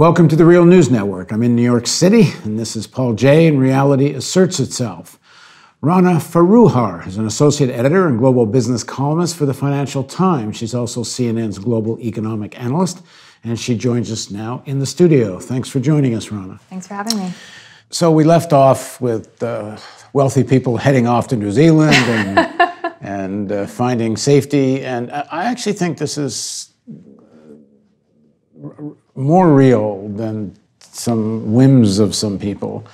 Welcome to the Real News Network. I'm in New York City, and this is Paul Jay, and reality asserts itself. Rana Foroohar is an associate editor and global business columnist for the Financial Times. She's also CNN's global economic analyst, and she joins us now in the studio. Thanks for joining us, Rana. Thanks for having me. So we left off with uh, wealthy people heading off to New Zealand and, and uh, finding safety, and I actually think this is more real than some whims of some people.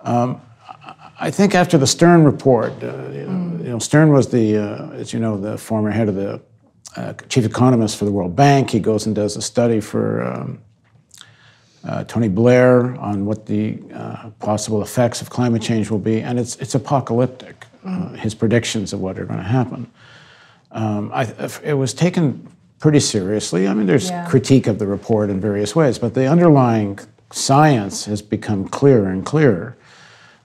Um, I think after the Stern report, uh, you, know, you, know, Stern was the, uh, as you know, the former head of the uh, chief economist for the World Bank. He goes and does a study for um, uh, Tony Blair on what the uh, possible effects of climate change will be, and it's it's apocalyptic. Mm. his predictions of what are going to happen. Um, I, it was taken pretty seriously. I mean, there's yeah. critique of the report in various ways, but the underlying science has become clearer and clearer.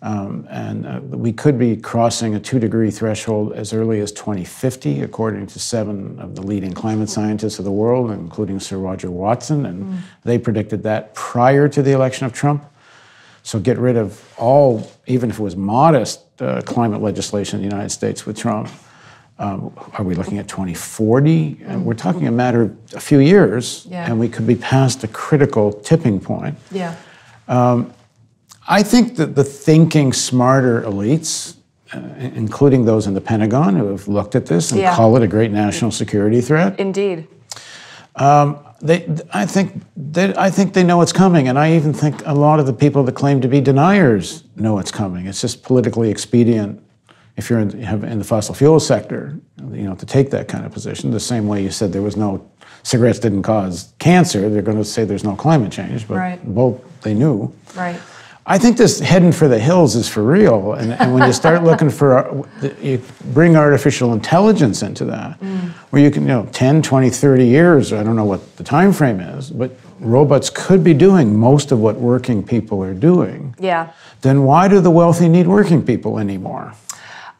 Um, and uh, we could be crossing a two degree threshold as early as 2050, according to seven of the leading climate scientists of the world, including Sir Roger Watson. And mm. they predicted that prior to the election of Trump. So get rid of all, even if it was modest, uh, climate legislation in the United States with Trump. Um, are we looking at 2040? And we're talking a matter of a few years, yeah. and we could be past a critical tipping point. Yeah. Um, I think that the thinking smarter elites, uh, including those in the Pentagon who have looked at this and yeah. call it a great national security threat. Indeed. Um, they, I think they, I think they know it's coming, and I even think a lot of the people that claim to be deniers know it's coming. It's just politically expedient if you're in, in the fossil fuel sector, you know, to take that kind of position. The same way you said there was no cigarettes didn't cause cancer, they're going to say there's no climate change, but right. both they knew. Right. I think this heading for the hills is for real. And, and when you start looking for, you bring artificial intelligence into that, mm. where you can, you know, 10, 20, 30 years, I don't know what the time frame is, but robots could be doing most of what working people are doing. Yeah. Then why do the wealthy need working people anymore?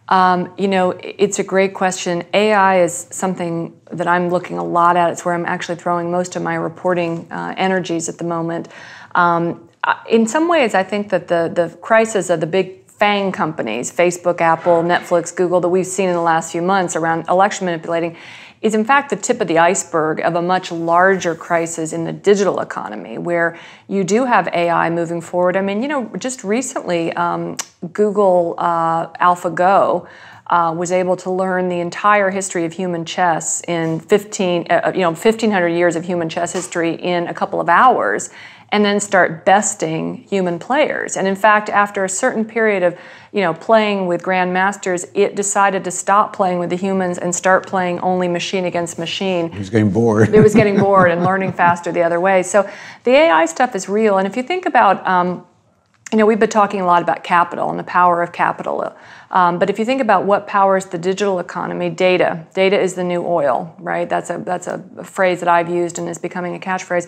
Um, you know, it's a great question. AI is something that I'm looking a lot at. It's where I'm actually throwing most of my reporting uh, energies at the moment. Um, in some ways, I think that the, the crisis of the big FANG companies, Facebook, Apple, Netflix, Google, that we've seen in the last few months around election manipulating, is in fact the tip of the iceberg of a much larger crisis in the digital economy where you do have AI moving forward. I mean, you know, just recently, um, Google uh, AlphaGo. Uh, was able to learn the entire history of human chess in 15, uh, you know, 1500 years of human chess history in a couple of hours and then start besting human players. And in fact, after a certain period of you know playing with grandmasters, it decided to stop playing with the humans and start playing only machine against machine. It was getting bored. it was getting bored and learning faster the other way. So the AI stuff is real. And if you think about um, you know, we've been talking a lot about capital and the power of capital. Um, but if you think about what powers the digital economy, data. Data is the new oil, right? That's a that's a phrase that I've used and is becoming a catchphrase.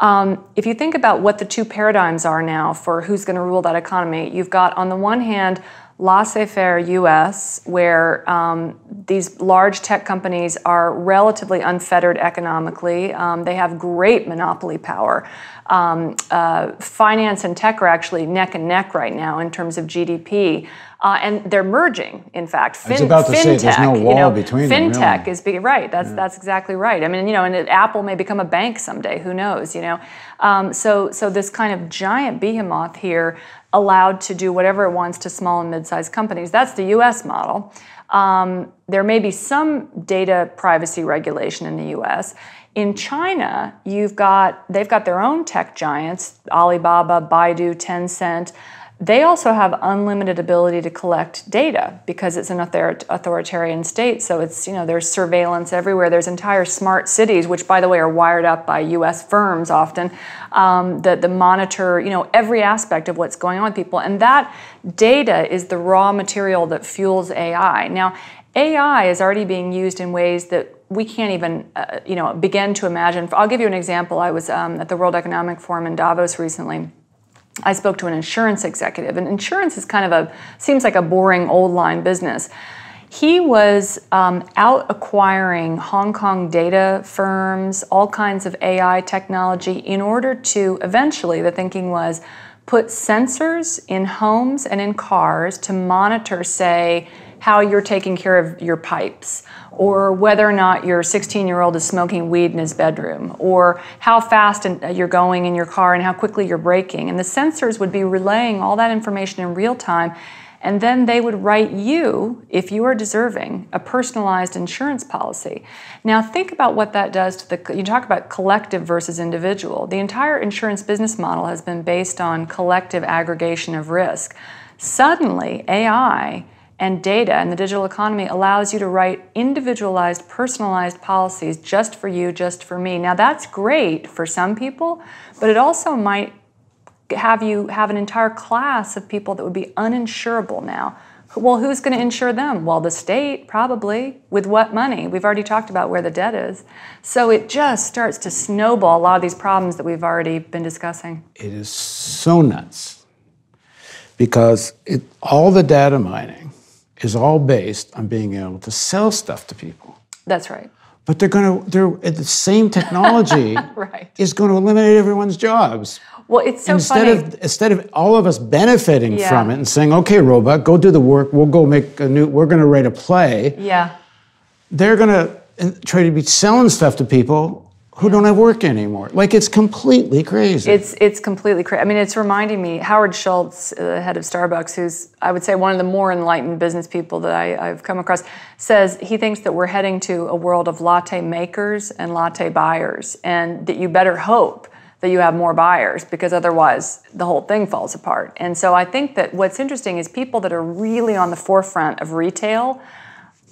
Um, if you think about what the two paradigms are now for who's going to rule that economy, you've got on the one hand laissez faire US, where um, these large tech companies are relatively unfettered economically. Um, they have great monopoly power. Um, uh, finance and tech are actually neck and neck right now in terms of GDP. Uh, and they're merging, in fact. Fin- I was about to fintech, say there's no wall you know, between fintech them. Fintech is being right. That's yeah. that's exactly right. I mean, you know, and Apple may become a bank someday. Who knows? You know, um, so so this kind of giant behemoth here allowed to do whatever it wants to small and mid-sized companies. That's the U.S. model. Um, there may be some data privacy regulation in the U.S. In China, you've got they've got their own tech giants, Alibaba, Baidu, Tencent. They also have unlimited ability to collect data because it's an authoritarian state. So it's, you know, there's surveillance everywhere. There's entire smart cities, which by the way are wired up by US firms often, um, that, that monitor, you know, every aspect of what's going on with people. And that data is the raw material that fuels AI. Now, AI is already being used in ways that we can't even, uh, you know, begin to imagine. I'll give you an example. I was um, at the World Economic Forum in Davos recently I spoke to an insurance executive, and insurance is kind of a seems like a boring old line business. he was um, out acquiring Hong Kong data firms, all kinds of AI technology, in order to eventually, the thinking was, put sensors in homes and in cars to monitor, say, how you're taking care of your pipes, or whether or not your 16 year old is smoking weed in his bedroom, or how fast uh, you're going in your car and how quickly you're braking. And the sensors would be relaying all that information in real time and then they would write you, if you are deserving, a personalized insurance policy. Now, think about what that does to the. You talk about collective versus individual. The entire insurance business model has been based on collective aggregation of risk. Suddenly, AI and data and the digital economy allows you to write individualized, personalized policies just for you, just for me. Now, that's great for some people, but it also might have you have an entire class of people that would be uninsurable now. Well, who's going to insure them? Well, the state, probably. With what money? We've already talked about where the debt is. So it just starts to snowball a lot of these problems that we've already been discussing. It is so nuts because it, all the data mining is all based on being able to sell stuff to people. That's right. But they're going to, they're, the same technology right. is going to eliminate everyone's jobs. Well, it's so instead funny. of instead of all of us benefiting Yeah. from it and saying, "Okay, robot, go do the work. We'll go make a new. We're going to write a play." yeah. They're going to uh, try to be selling stuff to people who don't have work anymore. Like it's completely crazy. It's it's completely crazy. I mean, it's reminding me Howard Schultz, uh, the head of Starbucks, who's I would say one of the more enlightened business people that I, I've come across, says he thinks that we're heading to a world of latte makers and latte buyers, and that you better hope that you have more buyers because otherwise the whole thing falls apart. And so I think that what's interesting is people that are really on the forefront of retail.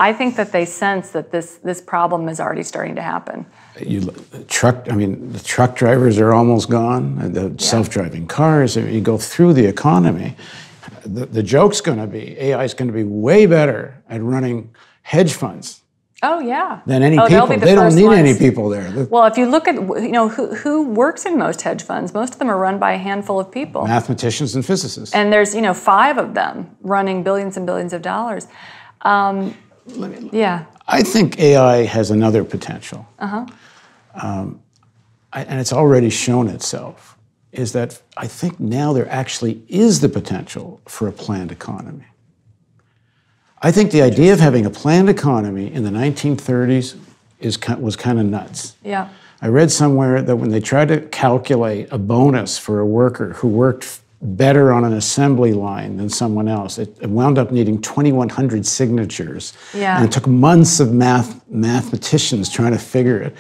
I think that they sense that this this problem is already starting to happen. You truck. I mean, the truck drivers are almost gone. uh, The self-driving cars. I mean, you go through the economy. The, the joke's going to be AI is going to be way better at running hedge funds Oh yeah. than any oh, people. the They don't need any people there. Well, if you look at you know who, who works in most hedge funds, most of them are run by a handful of people, mathematicians and physicists. and there's you know five of them running billions and billions of dollars. Um, yeah, I think AI has another potential. Uh-huh. Um, I, and it's already shown itself, is that I think now there actually is the potential for a planned economy. I think the idea of having a planned economy in the 1930s is, was kind of nuts. yeah, I read somewhere that when they tried to calculate a bonus for a worker who worked better on an assembly line than someone else, it, it wound up needing 2,100 signatures. Yeah. And it took months of math, mathematicians trying to figure it.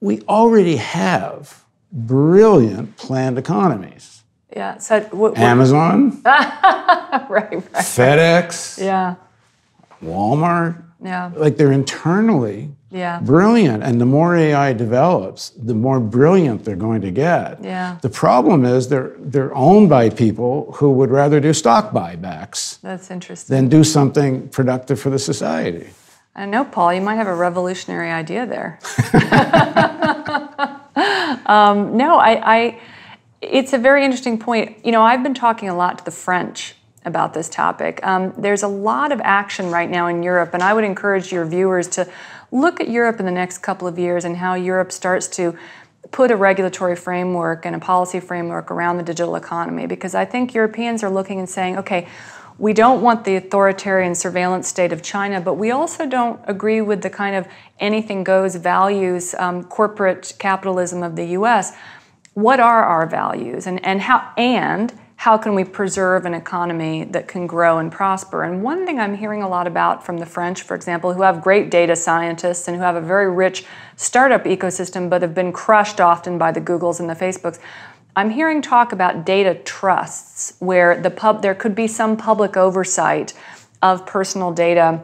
We already have brilliant planned economies. yeah. So w- w- Amazon, right, right. FedEx, Yeah, Walmart, yeah, like they're internally yeah, brilliant. And the more AI develops, the more brilliant they're going to get. Yeah. The problem is they're they're owned by people who would rather do stock buybacks That's interesting. than do something productive for the society. I know, Paul. You might have a revolutionary idea there. um, no, I, I. It's a very interesting point. You know, I've been talking a lot to the French about this topic. Um, there's a lot of action right now in Europe, and I would encourage your viewers to look at Europe in the next couple of years and how Europe starts to put a regulatory framework and a policy framework around the digital economy because I think Europeans are looking and saying, okay, we don't want the authoritarian surveillance state of China, but we also don't agree with the kind of anything goes values, um, corporate capitalism of the US. What are our values and, and how and how can we preserve an economy that can grow and prosper? And one thing I'm hearing a lot about from the French, for example, who have great data scientists and who have a very rich startup ecosystem, but have been crushed often by the Googles and the Facebooks. I'm hearing talk about data trusts where the pub there could be some public oversight of personal data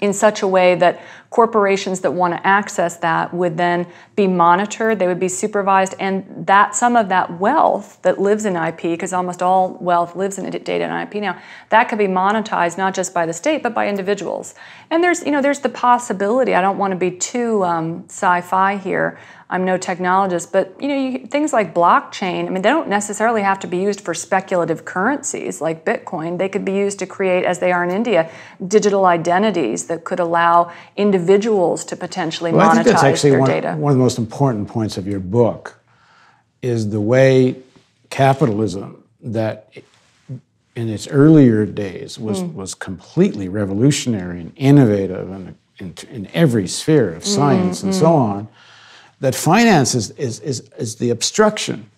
in such a way that corporations that want to access that would then be monitored, they would be supervised, and that some of that wealth that lives in IP, because almost all wealth lives in data and IP now, that could be monetized not just by the state but by individuals. And there's you know there's the possibility. I don't want to be too um, sci-fi here. I'm no technologist, but you know you, things like blockchain. I mean, they don't necessarily have to be used for speculative currencies like Bitcoin. They could be used to create, as they are in India, digital identities that could allow individuals to potentially well, monetize I think that's actually their one, data. one of the most important points of your book is the way capitalism that in its earlier days was, Mm. was completely revolutionary and innovative and in, in every sphere of science and so on, that finance is, is, is, is the obstruction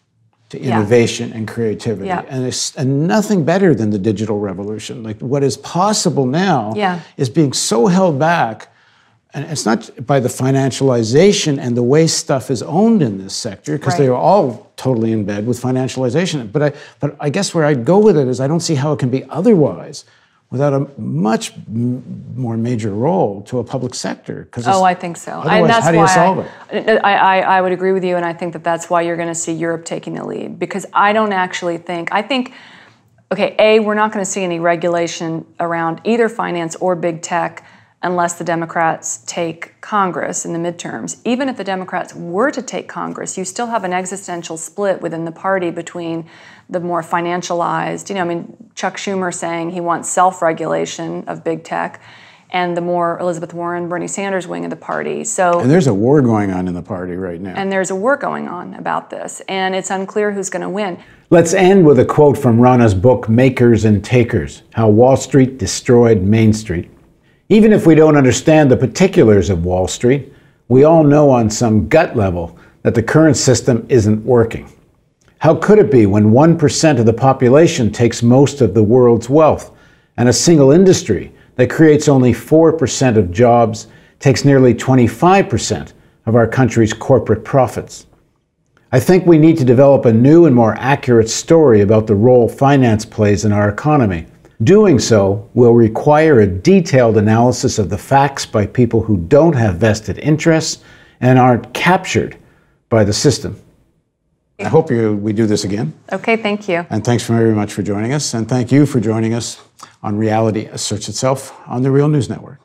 to Yeah. innovation and creativity. Yeah. And, it's, and nothing better than the digital revolution. Like what is possible now Yeah. is being so held back and it's not by the financialization and the way stuff is owned in this sector, because they are all totally in bed with financialization. But I, but I guess where I'd go with it is I don't see how it can be otherwise without a much more major role to a public sector. Because Oh, I think so. Otherwise, and that's how do you why solve I, it? I, I, I would agree with you, and I think that that's why you're going to see Europe taking the lead. Because I don't actually think, I think, okay, A, we're not going to see any regulation around either finance or big tech unless the Democrats take Congress in the midterms. Even if the Democrats were to take Congress, you still have an existential split within the party between the more financialized, you know, I mean, Chuck Schumer saying he wants self regulation of big tech, and the more Elizabeth Warren, Bernie Sanders wing of the party. So, And there's a war going on in the party right now. and there's a war going on about this, and it's unclear who's going to win. Let's end with a quote from Rana's book, Makers and Takers How Wall Street Destroyed Main Street. Even if we don't understand the particulars of Wall Street, we all know on some gut level that the current system isn't working. How could it be when 1% of the population takes most of the world's wealth, and a single industry that creates only 4% of jobs takes nearly 25% of our country's corporate profits? I think we need to develop a new and more accurate story about the role finance plays in our economy. Doing so will require a detailed analysis of the facts by people who don't have vested interests and aren't captured by the system. I hope you, we do this again. Okay, thank you. And thanks very much for joining us. And thank you for joining us on Reality Asserts Itself on the Real News Network.